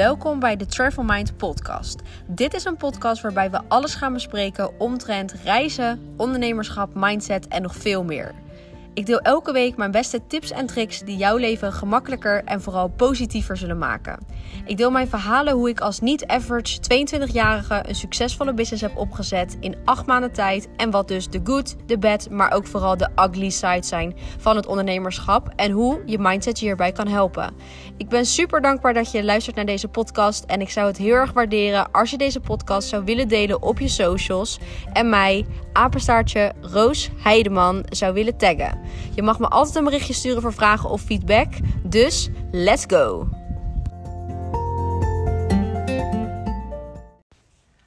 Welkom bij de Travel Mind podcast. Dit is een podcast waarbij we alles gaan bespreken omtrent reizen, ondernemerschap, mindset en nog veel meer. Ik deel elke week mijn beste tips en tricks die jouw leven gemakkelijker en vooral positiever zullen maken. Ik deel mijn verhalen hoe ik als niet-average 22-jarige een succesvolle business heb opgezet in 8 maanden tijd. En wat dus de good, de bad, maar ook vooral de ugly side zijn van het ondernemerschap. En hoe je mindset je hierbij kan helpen. Ik ben super dankbaar dat je luistert naar deze podcast. En ik zou het heel erg waarderen als je deze podcast zou willen delen op je socials. En mij, apenstaartje Roos Heideman, zou willen taggen. Je mag me altijd een berichtje sturen voor vragen of feedback. Dus let's go!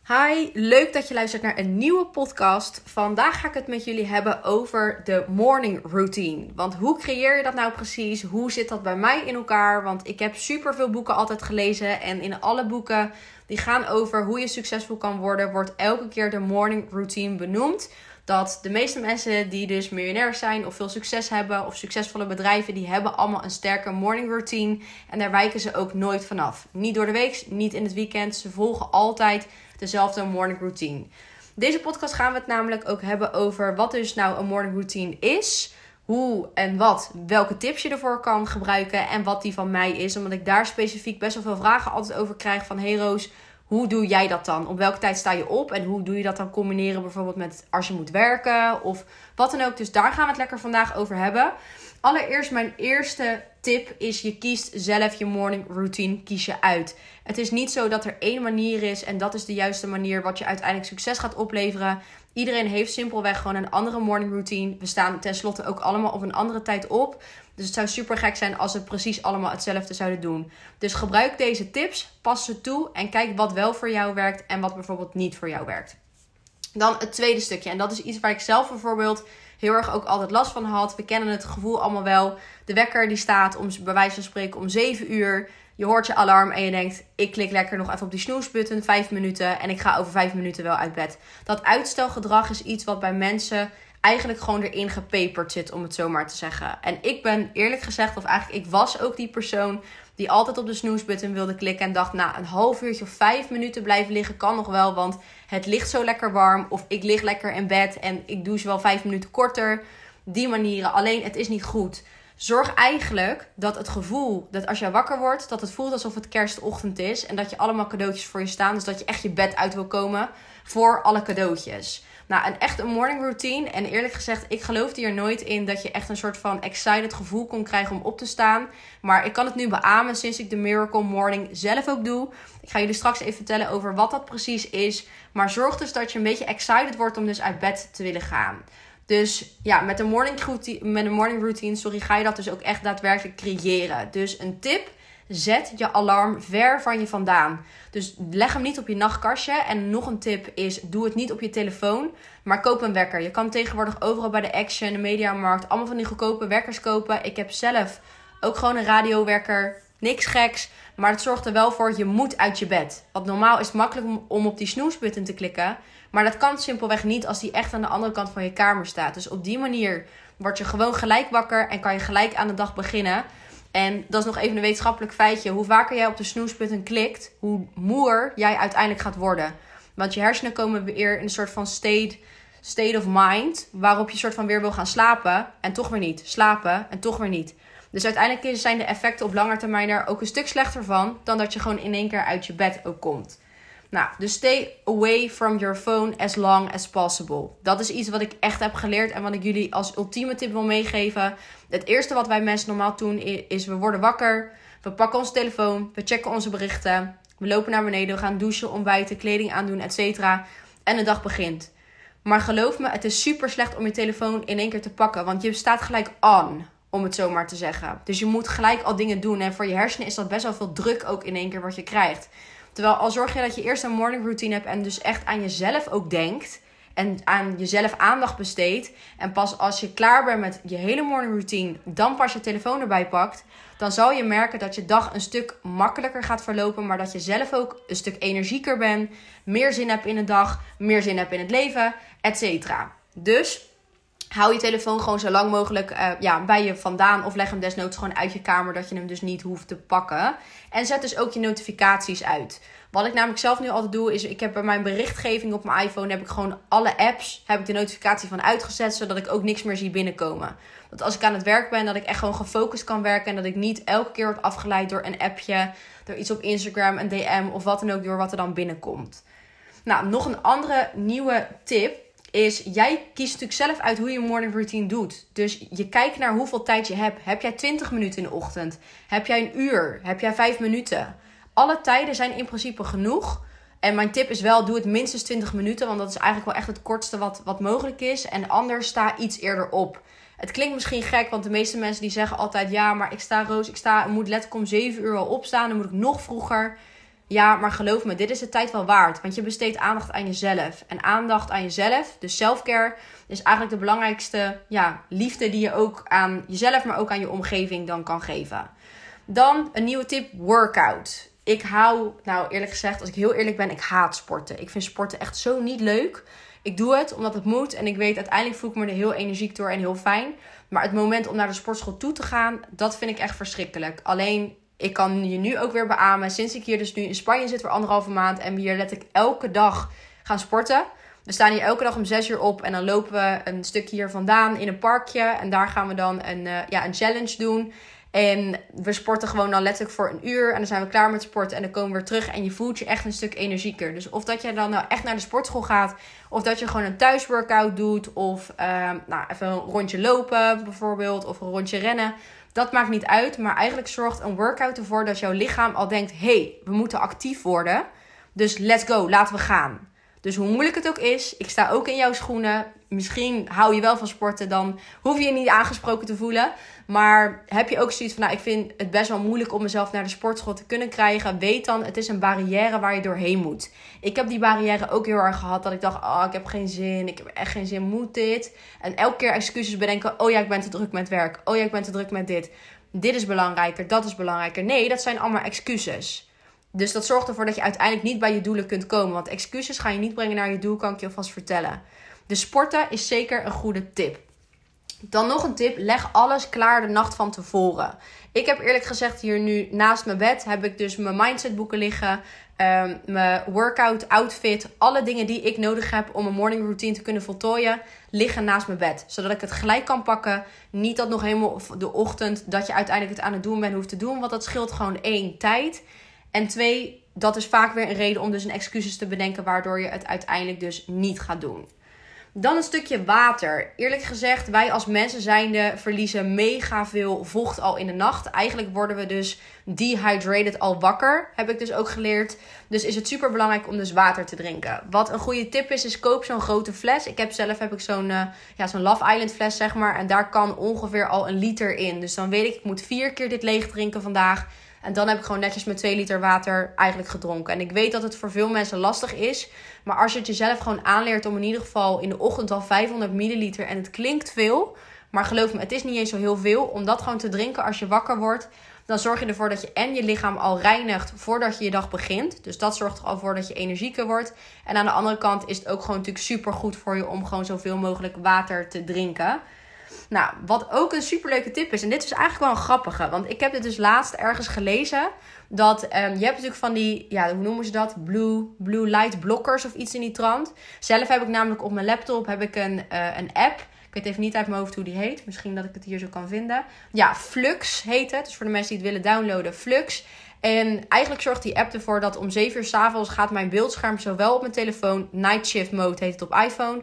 Hi, leuk dat je luistert naar een nieuwe podcast. Vandaag ga ik het met jullie hebben over de morning routine. Want hoe creëer je dat nou precies? Hoe zit dat bij mij in elkaar? Want ik heb super veel boeken altijd gelezen en in alle boeken die gaan over hoe je succesvol kan worden, wordt elke keer de morning routine benoemd dat de meeste mensen die dus miljonair zijn of veel succes hebben of succesvolle bedrijven, die hebben allemaal een sterke morning routine en daar wijken ze ook nooit vanaf. Niet door de week, niet in het weekend. Ze volgen altijd dezelfde morning routine. Deze podcast gaan we het namelijk ook hebben over wat dus nou een morning routine is. Hoe en wat, welke tips je ervoor kan gebruiken en wat die van mij is. Omdat ik daar specifiek best wel veel vragen altijd over krijg van hey Roos, hoe doe jij dat dan? Op welke tijd sta je op? En hoe doe je dat dan combineren bijvoorbeeld met als je moet werken of wat dan ook. Dus daar gaan we het lekker vandaag over hebben. Allereerst mijn eerste tip is je kiest zelf je morning routine kies je uit. Het is niet zo dat er één manier is en dat is de juiste manier wat je uiteindelijk succes gaat opleveren. Iedereen heeft simpelweg gewoon een andere morning routine. We staan tenslotte ook allemaal op een andere tijd op. Dus het zou super gek zijn als we precies allemaal hetzelfde zouden doen. Dus gebruik deze tips, pas ze toe en kijk wat wel voor jou werkt en wat bijvoorbeeld niet voor jou werkt. Dan het tweede stukje. En dat is iets waar ik zelf bijvoorbeeld heel erg ook altijd last van had. We kennen het gevoel allemaal wel. De wekker die staat om bij wijze van spreken om 7 uur. Je hoort je alarm en je denkt, ik klik lekker nog even op die snoesbutton, 5 minuten en ik ga over 5 minuten wel uit bed. Dat uitstelgedrag is iets wat bij mensen eigenlijk gewoon erin gepeperd zit, om het zo maar te zeggen. En ik ben eerlijk gezegd, of eigenlijk ik was ook die persoon die altijd op de snoesbutton wilde klikken en dacht, nou, een half uurtje of vijf minuten blijven liggen kan nog wel, want het ligt zo lekker warm. Of ik lig lekker in bed en ik douche wel vijf minuten korter. Die manieren. Alleen het is niet goed. Zorg eigenlijk dat het gevoel dat als jij wakker wordt, dat het voelt alsof het kerstochtend is. En dat je allemaal cadeautjes voor je staan. Dus dat je echt je bed uit wil komen voor alle cadeautjes. Nou, een echt een morning routine. En eerlijk gezegd, ik geloofde hier nooit in dat je echt een soort van excited gevoel kon krijgen om op te staan. Maar ik kan het nu beamen sinds ik de Miracle Morning zelf ook doe. Ik ga jullie straks even vertellen over wat dat precies is. Maar zorg dus dat je een beetje excited wordt om dus uit bed te willen gaan. Dus ja, met een morning routine, met een morning routine sorry, ga je dat dus ook echt daadwerkelijk creëren. Dus een tip Zet je alarm ver van je vandaan. Dus leg hem niet op je nachtkastje. En nog een tip is: doe het niet op je telefoon, maar koop een wekker. Je kan tegenwoordig overal bij de Action, de Mediamarkt, allemaal van die goedkope wekkers kopen. Ik heb zelf ook gewoon een radiowekker. Niks geks, maar het zorgt er wel voor je moet uit je bed. Want normaal is het makkelijk om op die snoesbutton te klikken, maar dat kan simpelweg niet als die echt aan de andere kant van je kamer staat. Dus op die manier word je gewoon gelijk wakker en kan je gelijk aan de dag beginnen. En dat is nog even een wetenschappelijk feitje. Hoe vaker jij op de snoesbutton klikt, hoe moer jij uiteindelijk gaat worden. Want je hersenen komen weer in een soort van state, state of mind. Waarop je soort van weer wil gaan slapen. En toch weer niet. Slapen en toch weer niet. Dus uiteindelijk zijn de effecten op lange termijn er ook een stuk slechter van. Dan dat je gewoon in één keer uit je bed ook komt. Nou, dus stay away from your phone as long as possible. Dat is iets wat ik echt heb geleerd en wat ik jullie als ultieme tip wil meegeven. Het eerste wat wij mensen normaal doen is we worden wakker, we pakken onze telefoon, we checken onze berichten, we lopen naar beneden, we gaan douchen, ontbijten, kleding aandoen, etc. En de dag begint. Maar geloof me, het is super slecht om je telefoon in één keer te pakken, want je staat gelijk on, om het zo maar te zeggen. Dus je moet gelijk al dingen doen en voor je hersenen is dat best wel veel druk ook in één keer wat je krijgt. Terwijl al zorg je dat je eerst een morning routine hebt en dus echt aan jezelf ook denkt. En aan jezelf aandacht besteedt. En pas als je klaar bent met je hele morning routine, dan pas je telefoon erbij pakt. Dan zal je merken dat je dag een stuk makkelijker gaat verlopen. Maar dat je zelf ook een stuk energieker bent. Meer zin hebt in de dag. Meer zin hebt in het leven. Etc. Dus hou je telefoon gewoon zo lang mogelijk uh, ja, bij je vandaan. Of leg hem desnoods gewoon uit je kamer, dat je hem dus niet hoeft te pakken. En zet dus ook je notificaties uit. Wat ik namelijk zelf nu altijd doe, is ik heb bij mijn berichtgeving op mijn iPhone, heb ik gewoon alle apps, heb ik de notificatie van uitgezet, zodat ik ook niks meer zie binnenkomen. Dat als ik aan het werk ben, dat ik echt gewoon gefocust kan werken en dat ik niet elke keer word afgeleid door een appje, door iets op Instagram, een DM of wat dan ook, door wat er dan binnenkomt. Nou, nog een andere nieuwe tip is jij kiest natuurlijk zelf uit hoe je morning routine doet. Dus je kijkt naar hoeveel tijd je hebt. Heb jij 20 minuten in de ochtend? Heb jij een uur? Heb jij 5 minuten? Alle tijden zijn in principe genoeg. En mijn tip is wel, doe het minstens 20 minuten. Want dat is eigenlijk wel echt het kortste wat, wat mogelijk is. En anders sta iets eerder op. Het klinkt misschien gek, want de meeste mensen die zeggen altijd... Ja, maar ik sta Roos, ik sta, moet letterlijk om 7 uur al opstaan. Dan moet ik nog vroeger. Ja, maar geloof me, dit is de tijd wel waard. Want je besteedt aandacht aan jezelf. En aandacht aan jezelf, dus selfcare, is eigenlijk de belangrijkste ja, liefde die je ook aan jezelf, maar ook aan je omgeving dan kan geven. Dan een nieuwe tip: workout. Ik hou, nou eerlijk gezegd, als ik heel eerlijk ben, ik haat sporten. Ik vind sporten echt zo niet leuk. Ik doe het omdat het moet en ik weet uiteindelijk voel ik me er heel energiek door en heel fijn. Maar het moment om naar de sportschool toe te gaan, dat vind ik echt verschrikkelijk. Alleen ik kan je nu ook weer beamen. Sinds ik hier dus nu in Spanje zit voor anderhalve maand. En we hier letterlijk elke dag gaan sporten. We staan hier elke dag om 6 uur op. En dan lopen we een stukje hier vandaan in een parkje. En daar gaan we dan een, uh, ja, een challenge doen. En we sporten gewoon dan letterlijk voor een uur. En dan zijn we klaar met sporten. En dan komen we weer terug. En je voelt je echt een stuk energieker. Dus of dat je dan nou echt naar de sportschool gaat. Of dat je gewoon een thuisworkout doet. Of uh, nou, even een rondje lopen bijvoorbeeld. Of een rondje rennen. Dat maakt niet uit, maar eigenlijk zorgt een workout ervoor dat jouw lichaam al denkt: hey, we moeten actief worden. Dus let's go, laten we gaan. Dus hoe moeilijk het ook is, ik sta ook in jouw schoenen. Misschien hou je wel van sporten, dan hoef je je niet aangesproken te voelen. Maar heb je ook zoiets van, nou, ik vind het best wel moeilijk om mezelf naar de sportschool te kunnen krijgen. Weet dan, het is een barrière waar je doorheen moet. Ik heb die barrière ook heel erg gehad. Dat ik dacht, oh, ik heb geen zin. Ik heb echt geen zin, moet dit? En elke keer excuses bedenken. Oh ja, ik ben te druk met werk. Oh ja, ik ben te druk met dit. Dit is belangrijker, dat is belangrijker. Nee, dat zijn allemaal excuses. Dus dat zorgt ervoor dat je uiteindelijk niet bij je doelen kunt komen. Want excuses ga je niet brengen naar je doel, kan ik je alvast vertellen. Dus sporten is zeker een goede tip. Dan nog een tip: leg alles klaar de nacht van tevoren. Ik heb eerlijk gezegd hier nu naast mijn bed heb ik dus mijn mindset boeken liggen, um, mijn workout outfit, alle dingen die ik nodig heb om een morning routine te kunnen voltooien, liggen naast mijn bed, zodat ik het gelijk kan pakken. Niet dat nog helemaal de ochtend dat je uiteindelijk het aan het doen bent hoeft te doen, want dat scheelt gewoon één tijd. En twee, dat is vaak weer een reden om dus een excuses te bedenken waardoor je het uiteindelijk dus niet gaat doen. Dan een stukje water. Eerlijk gezegd, wij als mensen zijnde verliezen mega veel vocht al in de nacht. Eigenlijk worden we dus dehydrated al wakker, heb ik dus ook geleerd. Dus is het super belangrijk om dus water te drinken. Wat een goede tip is, is koop zo'n grote fles. Ik heb zelf heb ik zo'n uh, ja, zo'n Love Island fles, zeg maar. En daar kan ongeveer al een liter in. Dus dan weet ik, ik moet vier keer dit leeg drinken vandaag. En dan heb ik gewoon netjes met 2 liter water eigenlijk gedronken. En ik weet dat het voor veel mensen lastig is. Maar als je het jezelf gewoon aanleert om in ieder geval in de ochtend al 500 milliliter. En het klinkt veel. Maar geloof me, het is niet eens zo heel veel. Om dat gewoon te drinken als je wakker wordt. Dan zorg je ervoor dat je en je lichaam al reinigt voordat je je dag begint. Dus dat zorgt er al voor dat je energieker wordt. En aan de andere kant is het ook gewoon natuurlijk super goed voor je om gewoon zoveel mogelijk water te drinken. Nou, wat ook een superleuke tip is, en dit is eigenlijk wel een grappige, want ik heb dit dus laatst ergens gelezen. Dat um, je hebt natuurlijk van die, ja, hoe noemen ze dat? Blue, blue light blockers of iets in die trant. Zelf heb ik namelijk op mijn laptop heb ik een, uh, een app. Ik weet even niet uit mijn hoofd hoe die heet. Misschien dat ik het hier zo kan vinden. Ja, Flux heet het. Dus voor de mensen die het willen downloaden, Flux. En eigenlijk zorgt die app ervoor dat om 7 uur s avonds gaat mijn beeldscherm zowel op mijn telefoon, Night Shift Mode heet het op iPhone,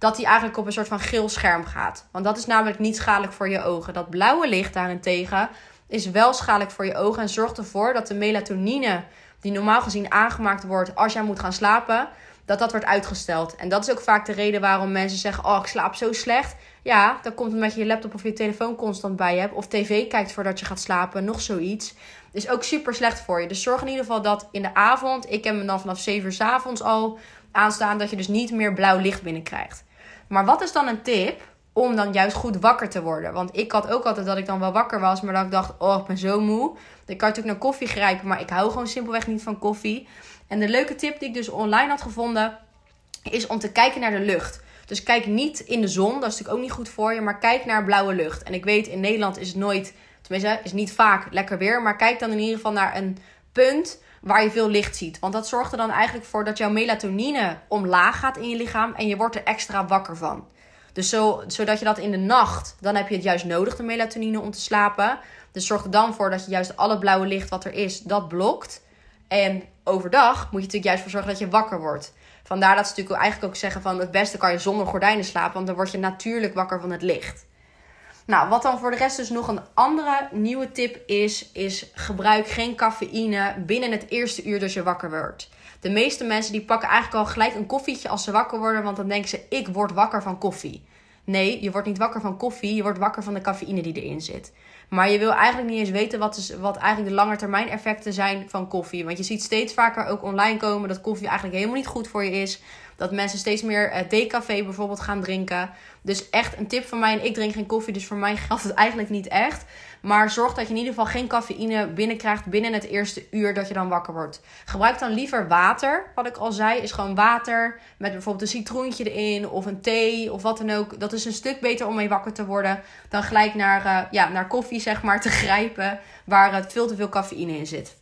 dat hij eigenlijk op een soort van geel scherm gaat. Want dat is namelijk niet schadelijk voor je ogen. Dat blauwe licht daarentegen is wel schadelijk voor je ogen en zorgt ervoor dat de melatonine die normaal gezien aangemaakt wordt als jij moet gaan slapen, dat dat wordt uitgesteld. En dat is ook vaak de reden waarom mensen zeggen: "Oh, ik slaap zo slecht." Ja, dan komt omdat je je laptop of je telefoon constant bij hebt of tv kijkt voordat je gaat slapen, nog zoiets. Is ook super slecht voor je. Dus zorg in ieder geval dat in de avond, ik heb hem dan vanaf 7 uur s avonds al aanstaan, dat je dus niet meer blauw licht binnenkrijgt. Maar wat is dan een tip om dan juist goed wakker te worden? Want ik had ook altijd dat ik dan wel wakker was, maar dat ik dacht, oh, ik ben zo moe. Ik kan natuurlijk naar koffie grijpen, maar ik hou gewoon simpelweg niet van koffie. En de leuke tip die ik dus online had gevonden, is om te kijken naar de lucht. Dus kijk niet in de zon, dat is natuurlijk ook niet goed voor je, maar kijk naar blauwe lucht. En ik weet, in Nederland is het nooit, tenminste, is niet vaak lekker weer, maar kijk dan in ieder geval naar een punt waar je veel licht ziet. Want dat zorgt er dan eigenlijk voor dat jouw melatonine omlaag gaat in je lichaam en je wordt er extra wakker van. Dus zo, zodat je dat in de nacht, dan heb je het juist nodig, de melatonine, om te slapen. Dus zorg er dan voor dat je juist alle blauwe licht wat er is, dat blokt. En overdag moet je natuurlijk juist voor zorgen dat je wakker wordt. Vandaar dat ze natuurlijk eigenlijk ook zeggen van het beste kan je zonder gordijnen slapen, want dan word je natuurlijk wakker van het licht. Nou, wat dan voor de rest dus nog een andere nieuwe tip is, is gebruik geen cafeïne binnen het eerste uur dat je wakker wordt. De meeste mensen die pakken eigenlijk al gelijk een koffietje als ze wakker worden, want dan denken ze ik word wakker van koffie. Nee, je wordt niet wakker van koffie, je wordt wakker van de cafeïne die erin zit. Maar je wil eigenlijk niet eens weten wat, is, wat eigenlijk de lange termijn effecten zijn van koffie. Want je ziet steeds vaker ook online komen dat koffie eigenlijk helemaal niet goed voor je is. Dat mensen steeds meer uh, decafé bijvoorbeeld gaan drinken. Dus echt een tip van mij. En ik drink geen koffie, dus voor mij geldt het eigenlijk niet echt. Maar zorg dat je in ieder geval geen cafeïne binnenkrijgt binnen het eerste uur dat je dan wakker wordt. Gebruik dan liever water. Wat ik al zei, is gewoon water met bijvoorbeeld een citroentje erin of een thee of wat dan ook. Dat is een stuk beter om mee wakker te worden dan gelijk naar, uh, ja, naar koffie zeg maar te grijpen waar het veel te veel cafeïne in zit.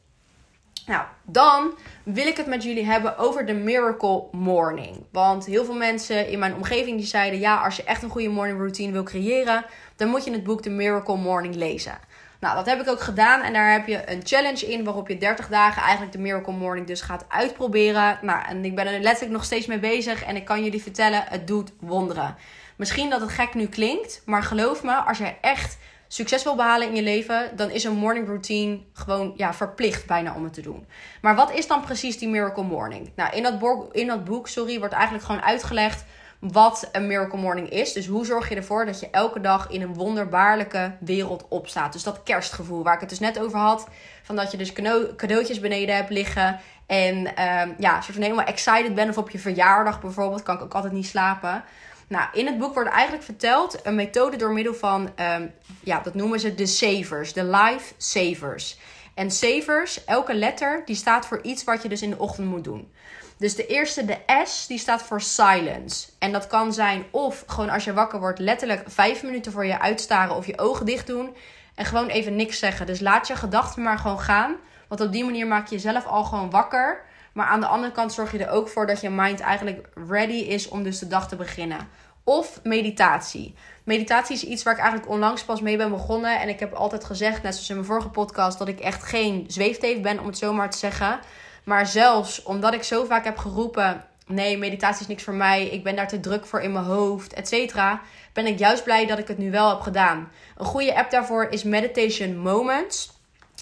Nou, dan wil ik het met jullie hebben over de Miracle Morning. Want heel veel mensen in mijn omgeving die zeiden: ja, als je echt een goede morning routine wil creëren, dan moet je het boek The Miracle Morning lezen. Nou, dat heb ik ook gedaan en daar heb je een challenge in waarop je 30 dagen eigenlijk de Miracle Morning dus gaat uitproberen. Nou, en ik ben er letterlijk nog steeds mee bezig en ik kan jullie vertellen, het doet wonderen. Misschien dat het gek nu klinkt, maar geloof me, als jij echt succes wil behalen in je leven, dan is een morning routine gewoon ja, verplicht bijna om het te doen. Maar wat is dan precies die Miracle Morning? Nou, in dat, boek, in dat boek sorry, wordt eigenlijk gewoon uitgelegd wat een Miracle Morning is. Dus hoe zorg je ervoor dat je elke dag in een wonderbaarlijke wereld opstaat. Dus dat kerstgevoel waar ik het dus net over had. Van dat je dus cadeautjes beneden hebt liggen. En um, ja, soort van helemaal excited bent. Of op je verjaardag bijvoorbeeld. Kan ik ook altijd niet slapen. Nou, in het boek wordt eigenlijk verteld een methode door middel van, um, ja, dat noemen ze de savers, de life savers. En savers, elke letter, die staat voor iets wat je dus in de ochtend moet doen. Dus de eerste, de S, die staat voor silence. En dat kan zijn of gewoon als je wakker wordt, letterlijk vijf minuten voor je uitstaren of je ogen dicht doen. En gewoon even niks zeggen. Dus laat je gedachten maar gewoon gaan. Want op die manier maak je jezelf al gewoon wakker. Maar aan de andere kant zorg je er ook voor dat je mind eigenlijk ready is om dus de dag te beginnen. Of meditatie. Meditatie is iets waar ik eigenlijk onlangs pas mee ben begonnen. En ik heb altijd gezegd, net zoals in mijn vorige podcast, dat ik echt geen zweefteef ben, om het zo maar te zeggen. Maar zelfs omdat ik zo vaak heb geroepen: nee, meditatie is niks voor mij, ik ben daar te druk voor in mijn hoofd, et cetera, ben ik juist blij dat ik het nu wel heb gedaan. Een goede app daarvoor is Meditation Moments.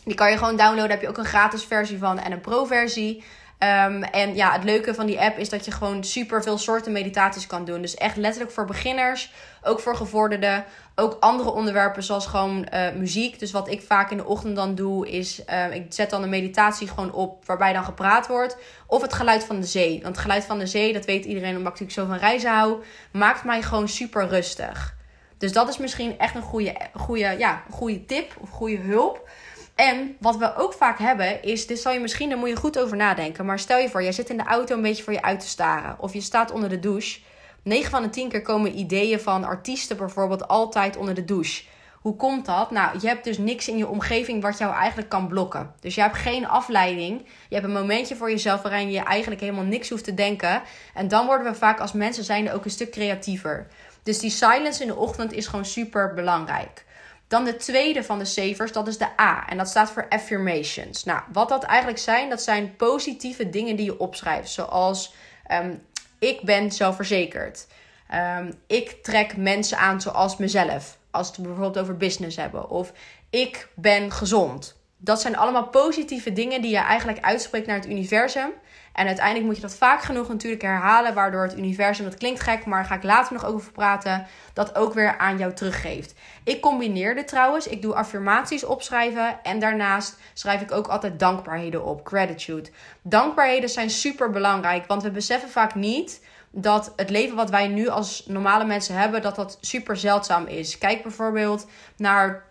Die kan je gewoon downloaden. Daar heb je ook een gratis versie van en een pro-versie. Um, en ja, het leuke van die app is dat je gewoon super veel soorten meditaties kan doen. Dus echt letterlijk voor beginners, ook voor gevorderden. Ook andere onderwerpen zoals gewoon uh, muziek. Dus wat ik vaak in de ochtend dan doe is, uh, ik zet dan een meditatie gewoon op waarbij dan gepraat wordt. Of het geluid van de zee. Want het geluid van de zee, dat weet iedereen omdat ik zo van reizen hou, maakt mij gewoon super rustig. Dus dat is misschien echt een goede, goede, ja, goede tip of goede hulp. En wat we ook vaak hebben is, dit zal je misschien, daar moet je goed over nadenken. Maar stel je voor, jij zit in de auto een beetje voor je uit te staren. Of je staat onder de douche. 9 van de 10 keer komen ideeën van artiesten bijvoorbeeld altijd onder de douche. Hoe komt dat? Nou, je hebt dus niks in je omgeving wat jou eigenlijk kan blokken. Dus je hebt geen afleiding. Je hebt een momentje voor jezelf waarin je eigenlijk helemaal niks hoeft te denken. En dan worden we vaak als mensen zijnde ook een stuk creatiever. Dus die silence in de ochtend is gewoon super belangrijk. Dan de tweede van de savers, dat is de A. En dat staat voor affirmations. Nou, wat dat eigenlijk zijn, dat zijn positieve dingen die je opschrijft. Zoals um, ik ben zelfverzekerd. Um, ik trek mensen aan zoals mezelf. Als we het bijvoorbeeld over business hebben. Of ik ben gezond. Dat zijn allemaal positieve dingen die je eigenlijk uitspreekt naar het universum. En uiteindelijk moet je dat vaak genoeg natuurlijk herhalen, waardoor het universum, dat klinkt gek, maar daar ga ik later nog over praten, dat ook weer aan jou teruggeeft. Ik combineer dit trouwens. Ik doe affirmaties opschrijven en daarnaast schrijf ik ook altijd dankbaarheden op, gratitude. Dankbaarheden zijn super belangrijk, want we beseffen vaak niet dat het leven wat wij nu als normale mensen hebben, dat dat super zeldzaam is. Kijk bijvoorbeeld naar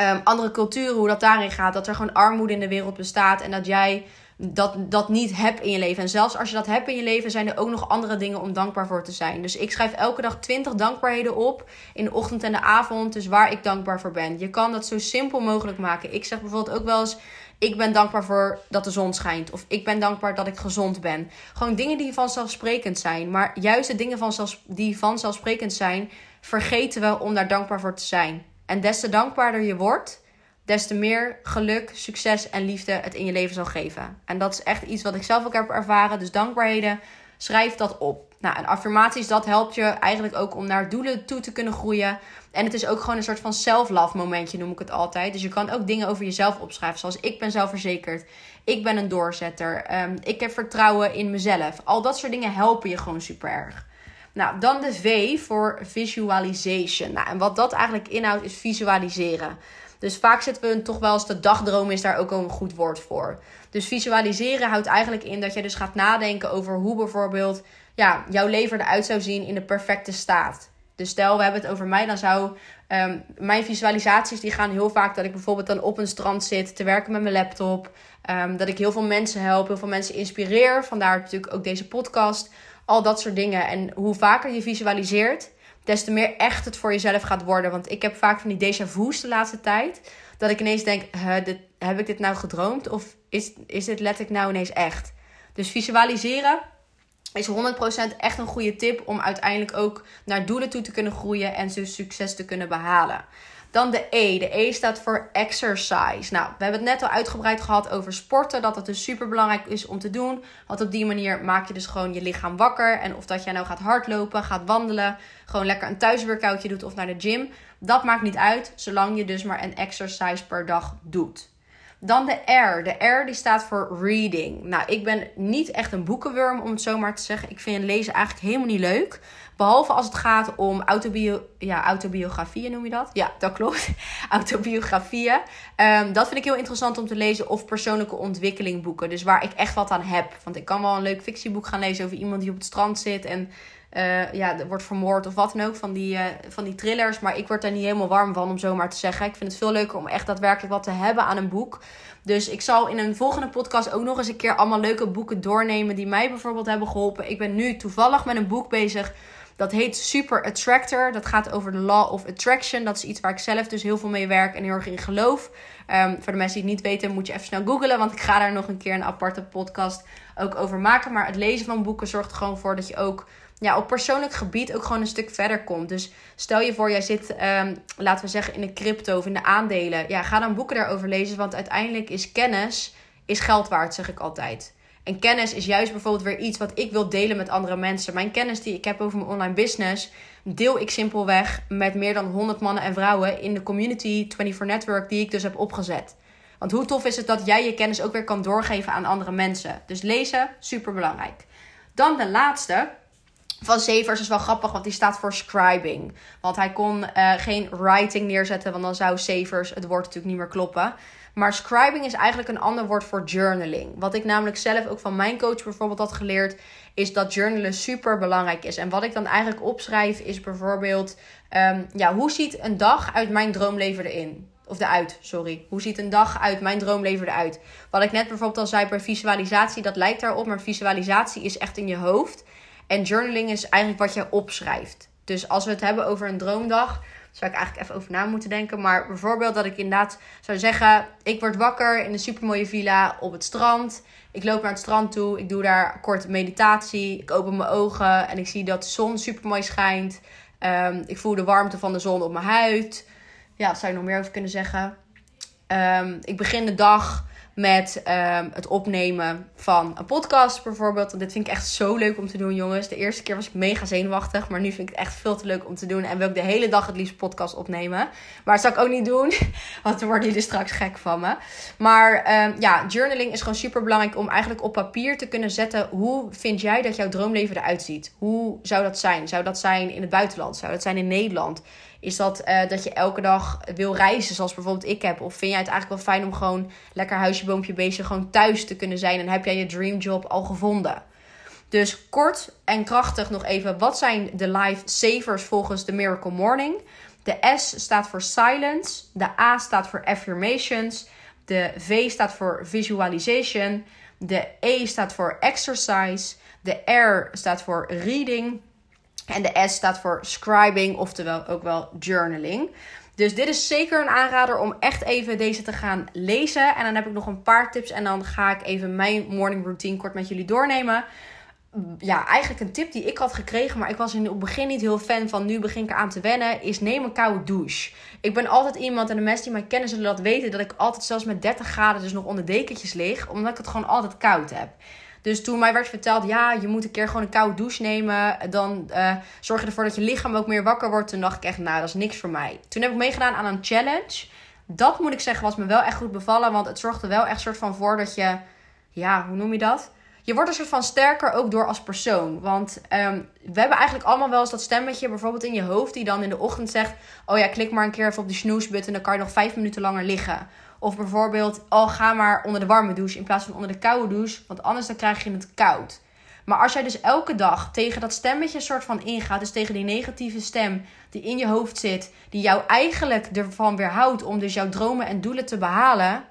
um, andere culturen, hoe dat daarin gaat. Dat er gewoon armoede in de wereld bestaat en dat jij dat, dat niet heb in je leven. En zelfs als je dat hebt in je leven, zijn er ook nog andere dingen om dankbaar voor te zijn. Dus ik schrijf elke dag 20 dankbaarheden op in de ochtend en de avond. Dus waar ik dankbaar voor ben. Je kan dat zo simpel mogelijk maken. Ik zeg bijvoorbeeld ook wel eens. Ik ben dankbaar voor dat de zon schijnt. Of ik ben dankbaar dat ik gezond ben. Gewoon dingen die vanzelfsprekend zijn. Maar juist de dingen die vanzelfsprekend zijn, vergeten we om daar dankbaar voor te zijn. En des te dankbaarder je wordt, des te meer geluk, succes en liefde het in je leven zal geven. En dat is echt iets wat ik zelf ook heb ervaren. Dus dankbaarheden, schrijf dat op. Nou, en affirmaties, dat helpt je eigenlijk ook om naar doelen toe te kunnen groeien. En het is ook gewoon een soort van self-love momentje, noem ik het altijd. Dus je kan ook dingen over jezelf opschrijven. Zoals ik ben zelfverzekerd. Ik ben een doorzetter. Ehm, ik heb vertrouwen in mezelf. Al dat soort dingen helpen je gewoon super erg. Nou, dan de V voor visualization. Nou, en wat dat eigenlijk inhoudt is visualiseren. Dus vaak zitten we toch wel eens de dagdroom is daar ook een goed woord voor. Dus visualiseren houdt eigenlijk in dat je dus gaat nadenken over hoe bijvoorbeeld ja, jouw leven eruit zou zien in de perfecte staat. Dus stel we hebben het over mij, dan zou ehm, mijn visualisaties die gaan heel vaak dat ik bijvoorbeeld dan op een strand zit te werken met mijn laptop. Um, dat ik heel veel mensen help, heel veel mensen inspireer. Vandaar natuurlijk ook deze podcast. Al dat soort dingen. En hoe vaker je visualiseert, des te meer echt het voor jezelf gaat worden. Want ik heb vaak van die déjà vu's de laatste tijd. Dat ik ineens denk, heb ik dit nou gedroomd? Of is, is dit letterlijk nou ineens echt? Dus visualiseren is 100% echt een goede tip om uiteindelijk ook naar doelen toe te kunnen groeien en zo succes te kunnen behalen. Dan de E. De E staat voor exercise. Nou, we hebben het net al uitgebreid gehad over sporten. Dat het dus super belangrijk is om te doen. Want op die manier maak je dus gewoon je lichaam wakker. En of dat jij nou gaat hardlopen, gaat wandelen, gewoon lekker een thuisworkoutje doet of naar de gym. Dat maakt niet uit, zolang je dus maar een exercise per dag doet. Dan de R. De R die staat voor reading. Nou, ik ben niet echt een boekenworm om het zo maar te zeggen. Ik vind lezen eigenlijk helemaal niet leuk. Behalve als het gaat om autobio ja, autobiografieën, noem je dat? Ja, dat klopt. autobiografieën. Um, dat vind ik heel interessant om te lezen. Of persoonlijke ontwikkelingboeken. Dus waar ik echt wat aan heb. Want ik kan wel een leuk fictieboek gaan lezen over iemand die op het strand zit. En uh, ja, wordt vermoord of wat dan ook. Van die, uh, van die thrillers. Maar ik word daar niet helemaal warm van, om zo maar te zeggen. Ik vind het veel leuker om echt daadwerkelijk wat te hebben aan een boek. Dus ik zal in een volgende podcast ook nog eens een keer allemaal leuke boeken doornemen. Die mij bijvoorbeeld hebben geholpen. Ik ben nu toevallig met een boek bezig dat heet Super Attractor. Dat gaat over de Law of Attraction. Dat is iets waar ik zelf dus heel veel mee werk en heel erg in geloof. Um, voor de mensen die het niet weten, moet je even snel googlen. Want ik ga daar nog een keer een aparte podcast ook over maken. Maar het lezen van boeken zorgt er gewoon voor dat je ook ja, op persoonlijk gebied ook gewoon een stuk verder komt. Dus stel je voor, jij zit, um, laten we zeggen, in de crypto of in de aandelen. Ja, ga dan boeken daarover lezen. Want uiteindelijk is kennis is geld waard, zeg ik altijd. En kennis is juist bijvoorbeeld weer iets wat ik wil delen met andere mensen. Mijn kennis die ik heb over mijn online business, deel ik simpelweg met meer dan 100 mannen en vrouwen in de community 24 Network die ik dus heb opgezet. Want hoe tof is het dat jij je kennis ook weer kan doorgeven aan andere mensen? Dus lezen, super belangrijk. Dan de laatste. Van Severs is wel grappig, want die staat voor scribing. Want hij kon uh, geen writing neerzetten, want dan zou Severs het woord natuurlijk niet meer kloppen. Maar scribing is eigenlijk een ander woord voor journaling. Wat ik namelijk zelf ook van mijn coach bijvoorbeeld had geleerd, is dat journalen super belangrijk is. En wat ik dan eigenlijk opschrijf is bijvoorbeeld, um, ja, hoe ziet een dag uit mijn droomleven erin? Of eruit, sorry. Hoe ziet een dag uit mijn droomleven eruit? Wat ik net bijvoorbeeld al zei bij visualisatie, dat lijkt daarop. Maar visualisatie is echt in je hoofd. En journaling is eigenlijk wat je opschrijft. Dus als we het hebben over een droomdag, zou ik eigenlijk even over na moeten denken. Maar bijvoorbeeld dat ik inderdaad zou zeggen: ik word wakker in een supermooie villa op het strand. Ik loop naar het strand toe. Ik doe daar kort meditatie. Ik open mijn ogen en ik zie dat de zon supermooi schijnt. Um, ik voel de warmte van de zon op mijn huid. Ja, zou je nog meer over kunnen zeggen. Um, ik begin de dag met um, het opnemen van een podcast bijvoorbeeld. Dit vind ik echt zo leuk om te doen, jongens. De eerste keer was ik mega zenuwachtig, maar nu vind ik het echt veel te leuk om te doen. En wil ik de hele dag het liefst podcast opnemen. Maar dat zou ik ook niet doen, want dan worden jullie straks gek van me. Maar um, ja, journaling is gewoon super belangrijk om eigenlijk op papier te kunnen zetten. Hoe vind jij dat jouw droomleven eruit ziet? Hoe zou dat zijn? Zou dat zijn in het buitenland? Zou dat zijn in Nederland? Is dat uh, dat je elke dag wil reizen, zoals bijvoorbeeld ik heb? Of vind jij het eigenlijk wel fijn om gewoon lekker huisje, boompje, beestje gewoon thuis te kunnen zijn? En heb jij je dreamjob al gevonden? Dus kort en krachtig nog even, wat zijn de life savers volgens de Miracle Morning? De S staat voor silence, de A staat voor affirmations, de V staat voor visualization, De E staat voor exercise. De R staat voor reading. En de S staat voor scribing, oftewel ook wel journaling. Dus dit is zeker een aanrader om echt even deze te gaan lezen. En dan heb ik nog een paar tips en dan ga ik even mijn morning routine kort met jullie doornemen. Ja, eigenlijk een tip die ik had gekregen, maar ik was in het begin niet heel fan van. Nu begin ik aan te wennen. Is neem een koude douche. Ik ben altijd iemand, en de mensen die mij kennen zullen dat weten, dat ik altijd zelfs met 30 graden dus nog onder dekentjes lig. Omdat ik het gewoon altijd koud heb. Dus toen mij werd verteld, ja, je moet een keer gewoon een koude douche nemen. Dan uh, zorg je ervoor dat je lichaam ook meer wakker wordt. Toen dacht ik echt, nou, dat is niks voor mij. Toen heb ik meegedaan aan een challenge. Dat moet ik zeggen, was me wel echt goed bevallen. Want het zorgde wel echt soort van voor dat je, ja, hoe noem je dat? Je wordt een soort van sterker ook door als persoon. Want um, we hebben eigenlijk allemaal wel eens dat stemmetje bijvoorbeeld in je hoofd... die dan in de ochtend zegt... oh ja, klik maar een keer even op de en dan kan je nog vijf minuten langer liggen. Of bijvoorbeeld, oh ga maar onder de warme douche in plaats van onder de koude douche. Want anders dan krijg je het koud. Maar als jij dus elke dag tegen dat stemmetje soort van ingaat, dus tegen die negatieve stem die in je hoofd zit, die jou eigenlijk ervan weerhoudt om dus jouw dromen en doelen te behalen,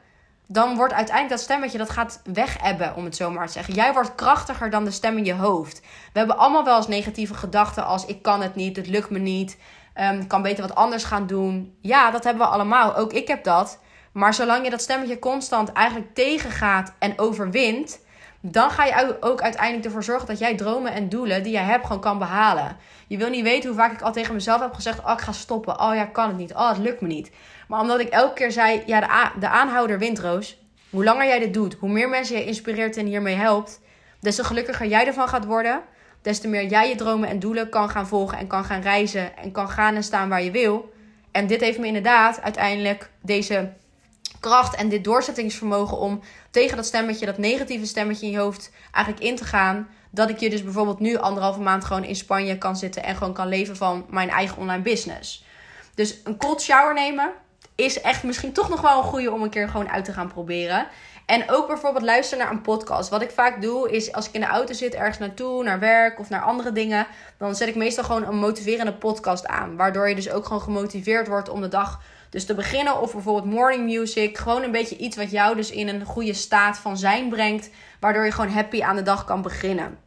dan wordt uiteindelijk dat stemmetje dat gaat wegebben, om het zo maar te zeggen. Jij wordt krachtiger dan de stem in je hoofd. We hebben allemaal wel eens negatieve gedachten als ik kan het niet, het lukt me niet, um, kan beter wat anders gaan doen. Ja, dat hebben we allemaal. Ook ik heb dat. Maar zolang je dat stemmetje constant eigenlijk tegengaat en overwint, dan ga je ook uiteindelijk ervoor zorgen dat jij dromen en doelen die jij hebt gewoon kan behalen. Je wil niet weten hoe vaak ik al tegen mezelf heb gezegd: Oh, ik ga stoppen. Oh ja, kan het niet. Oh, het lukt me niet. Maar omdat ik elke keer zei: Ja, de, de aanhouder wint, Roos. Hoe langer jij dit doet, hoe meer mensen je inspireert en hiermee helpt, des te gelukkiger jij ervan gaat worden. Des te meer jij je dromen en doelen kan gaan volgen en kan gaan reizen en kan gaan en staan waar je wil. En dit heeft me inderdaad uiteindelijk deze kracht en dit doorzettingsvermogen om tegen dat stemmetje, dat negatieve stemmetje in je hoofd, eigenlijk in te gaan. Dat ik je dus bijvoorbeeld nu anderhalve maand gewoon in Spanje kan zitten en gewoon kan leven van mijn eigen online business. Dus een cold shower nemen is echt misschien toch nog wel een goede om een keer gewoon uit te gaan proberen. En ook bijvoorbeeld luisteren naar een podcast. Wat ik vaak doe is als ik in de auto zit ergens naartoe, naar werk of naar andere dingen, dan zet ik meestal gewoon een motiverende podcast aan. Waardoor je dus ook gewoon gemotiveerd wordt om de dag dus te beginnen of bijvoorbeeld morning music. Gewoon een beetje iets wat jou dus in een goede staat van zijn brengt. Waardoor je gewoon happy aan de dag kan beginnen.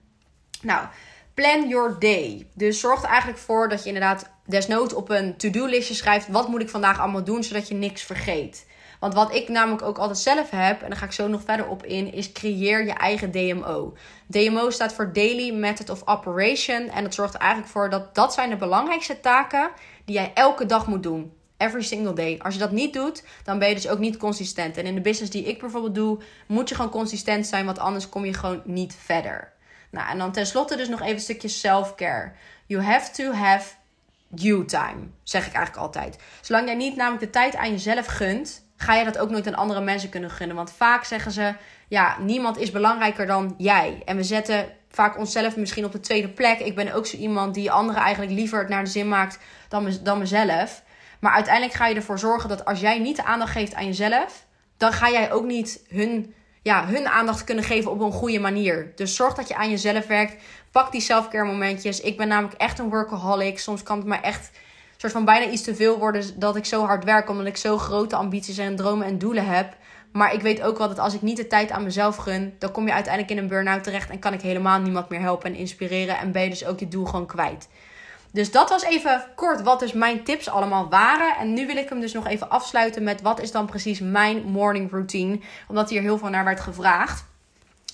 Nou, plan your day. Dus zorg er eigenlijk voor dat je inderdaad desnoods op een to-do listje schrijft. Wat moet ik vandaag allemaal doen, zodat je niks vergeet. Want wat ik namelijk ook altijd zelf heb, en daar ga ik zo nog verder op in, is creëer je eigen DMO. DMO staat voor Daily Method of Operation. En dat zorgt er eigenlijk voor dat dat zijn de belangrijkste taken die jij elke dag moet doen. Every single day. Als je dat niet doet, dan ben je dus ook niet consistent. En in de business die ik bijvoorbeeld doe, moet je gewoon consistent zijn, want anders kom je gewoon niet verder. Nou, en dan tenslotte dus nog even een stukje self-care. You have to have you time, zeg ik eigenlijk altijd. Zolang jij niet namelijk de tijd aan jezelf gunt, ga je dat ook nooit aan andere mensen kunnen gunnen. Want vaak zeggen ze, ja, niemand is belangrijker dan jij. En we zetten vaak onszelf misschien op de tweede plek. Ik ben ook zo iemand die anderen eigenlijk liever naar de zin maakt dan, dan mezelf. Maar uiteindelijk ga je ervoor zorgen dat als jij niet de aandacht geeft aan jezelf, dan ga jij ook niet hun, ja, hun aandacht kunnen geven op een goede manier. Dus zorg dat je aan jezelf werkt. Pak die selfcare momentjes. Ik ben namelijk echt een workaholic. Soms kan het mij echt soort van bijna iets te veel worden dat ik zo hard werk. Omdat ik zo grote ambities en dromen en doelen heb. Maar ik weet ook wel dat als ik niet de tijd aan mezelf gun, dan kom je uiteindelijk in een burn-out terecht en kan ik helemaal niemand meer helpen en inspireren. En ben je dus ook je doel gewoon kwijt. Dus dat was even kort wat dus mijn tips allemaal waren. En nu wil ik hem dus nog even afsluiten met wat is dan precies mijn morning routine. Omdat hier heel veel naar werd gevraagd.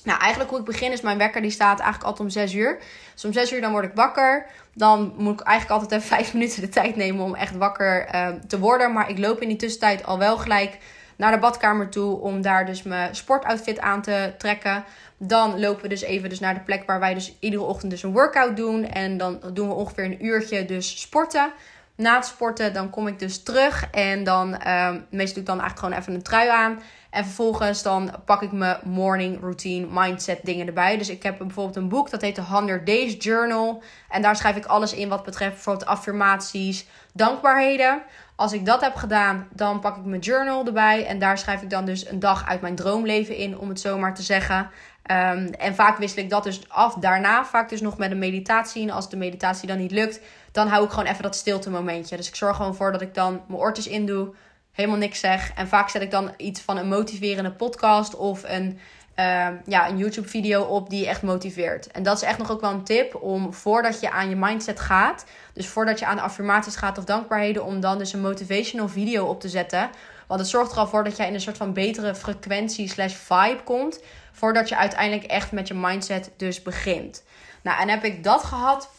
Nou, eigenlijk hoe ik begin is mijn wekker die staat eigenlijk altijd om 6 uur. Dus om 6 uur dan word ik wakker. Dan moet ik eigenlijk altijd even 5 minuten de tijd nemen om echt wakker uh, te worden. Maar ik loop in die tussentijd al wel gelijk naar de badkamer toe om daar dus mijn sportoutfit aan te trekken. Dan lopen we dus even dus naar de plek waar wij dus iedere ochtend dus een workout doen. En dan doen we ongeveer een uurtje dus sporten. Na het sporten dan kom ik dus terug en dan um, meestal doe ik dan eigenlijk gewoon even een trui aan. En vervolgens dan pak ik mijn morning routine mindset dingen erbij. Dus ik heb bijvoorbeeld een boek dat heet de 100 Days Journal. En daar schrijf ik alles in wat betreft bijvoorbeeld affirmaties, dankbaarheden. Als ik dat heb gedaan, dan pak ik mijn journal erbij. En daar schrijf ik dan dus een dag uit mijn droomleven in, om het zo maar te zeggen. Um, en vaak wissel ik dat dus af. Daarna vaak dus nog met een meditatie. En als de meditatie dan niet lukt, dan hou ik gewoon even dat stilte momentje. Dus ik zorg gewoon voor dat ik dan mijn oortjes indoe. Helemaal niks zeg. En vaak zet ik dan iets van een motiverende podcast of een ehm, ja, een YouTube video op die je echt motiveert. En dat is echt nog ook wel een tip om voordat je aan je mindset gaat. Dus voordat je aan affirmaties gaat of dankbaarheden. Om dan dus een motivational video op te zetten. Want het zorgt er al voor dat jij in een soort van betere frequentie slash vibe komt. Voordat je uiteindelijk echt met je mindset dus begint. Nou, en heb ik dat gehad,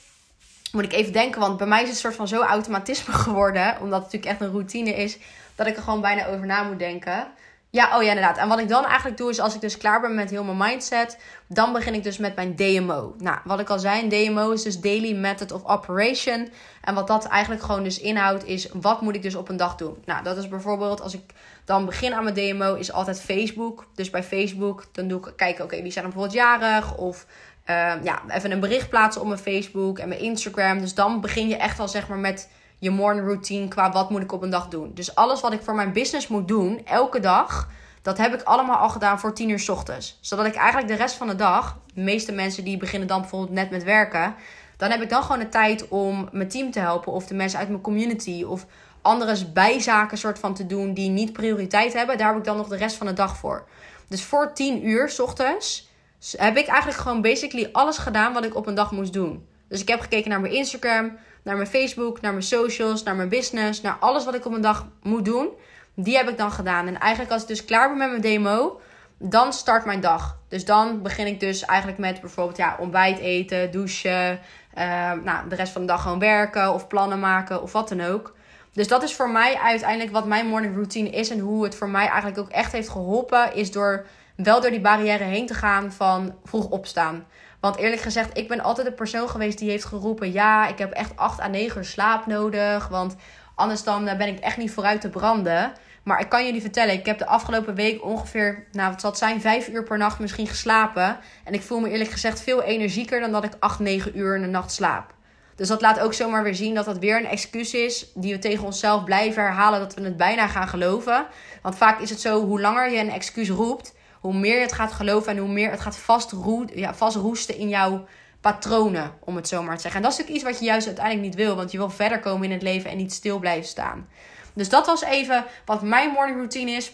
moet ik even denken. Want bij mij is het soort van zo automatisme geworden. Omdat het natuurlijk echt een routine is. Dat ik er gewoon bijna over na moet denken. Ja, oh ja, inderdaad. En wat ik dan eigenlijk doe, is als ik dus klaar ben met heel mijn mindset, dan begin ik dus met mijn DMO. Nou, wat ik al zei, een DMO is dus Daily Method of Operation. En wat dat eigenlijk gewoon dus inhoudt, is wat moet ik dus op een dag doen? Nou, dat is bijvoorbeeld, als ik dan begin aan mijn DMO, is altijd Facebook. Dus bij Facebook, dan doe ik kijken, oké, wie zijn er bijvoorbeeld jarig? Of uh, ja, even een bericht plaatsen op mijn Facebook en mijn Instagram. Dus dan begin je echt al zeg maar met je morning routine qua wat moet ik op een dag doen. Dus alles wat ik voor mijn business moet doen, elke dag, dat heb ik allemaal al gedaan voor 10 uur s ochtends. Zodat ik eigenlijk de rest van de dag, de meeste mensen die beginnen dan bijvoorbeeld net met werken, dan heb ik dan gewoon de tijd om mijn team te helpen of de mensen uit mijn community of andere bijzaken soort van te doen die niet prioriteit hebben. Daar heb ik dan nog de rest van de dag voor. Dus voor 10 uur s ochtends heb ik eigenlijk gewoon basically alles gedaan wat ik op een dag moest doen. Dus ik heb gekeken naar mijn Instagram, naar mijn Facebook, naar mijn socials, naar mijn business, naar alles wat ik op een dag moet doen. Die heb ik dan gedaan. En eigenlijk als ik dus klaar ben met mijn demo, dan start mijn dag. Dus dan begin ik dus eigenlijk met bijvoorbeeld ja, ontbijt eten, douchen. Uh, nou, de rest van de dag gewoon werken of plannen maken of wat dan ook. Dus dat is voor mij uiteindelijk wat mijn morning routine is. En hoe het voor mij eigenlijk ook echt heeft geholpen, is door wel door die barrière heen te gaan van vroeg opstaan. Want eerlijk gezegd, ik ben altijd de persoon geweest die heeft geroepen: ja, ik heb echt 8 à 9 uur slaap nodig. Want anders dan ben ik echt niet vooruit te branden. Maar ik kan jullie vertellen, ik heb de afgelopen week ongeveer, nou het zal zijn, 5 uur per nacht misschien geslapen. En ik voel me eerlijk gezegd veel energieker dan dat ik 8, 9 uur in de nacht slaap. Dus dat laat ook zomaar weer zien dat dat weer een excuus is die we tegen onszelf blijven herhalen dat we het bijna gaan geloven. Want vaak is het zo, hoe langer je een excuus roept, hoe meer je het gaat geloven en hoe meer het gaat ja, vastroesten in jouw patronen, om het zo maar te zeggen. En dat is natuurlijk iets wat je juist uiteindelijk niet wil, want je wil verder komen in het leven en niet stil blijven staan. Dus dat was even wat mijn morning routine is.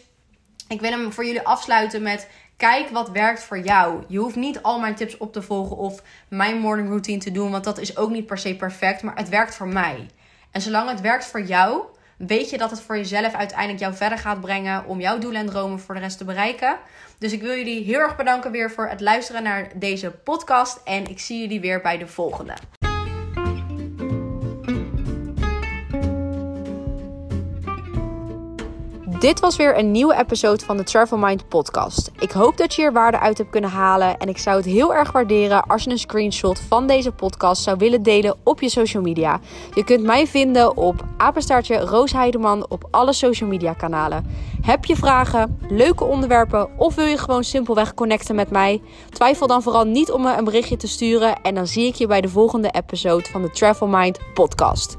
Ik wil hem voor jullie afsluiten met kijk wat werkt voor jou. Je hoeft niet al mijn tips op te volgen of mijn morning routine te doen, want dat is ook niet per se perfect, maar het werkt voor mij. En zolang het werkt voor jou, weet je dat het voor jezelf uiteindelijk jou verder gaat brengen om jouw doelen en dromen voor de rest te bereiken. Dus ik wil jullie heel erg bedanken weer voor het luisteren naar deze podcast en ik zie jullie weer bij de volgende. Dit was weer een nieuwe episode van de Travel Mind podcast. Ik hoop dat je hier waarde uit hebt kunnen halen en ik zou het heel erg waarderen als je een screenshot van deze podcast zou willen delen op je social media. Je kunt mij vinden op apenstaartje Roos Heideman op alle social media kanalen. Heb je vragen, leuke onderwerpen of wil je gewoon simpelweg connecten met mij? Twijfel dan vooral niet om me een berichtje te sturen en dan zie ik je bij de volgende episode van de Travel Mind podcast.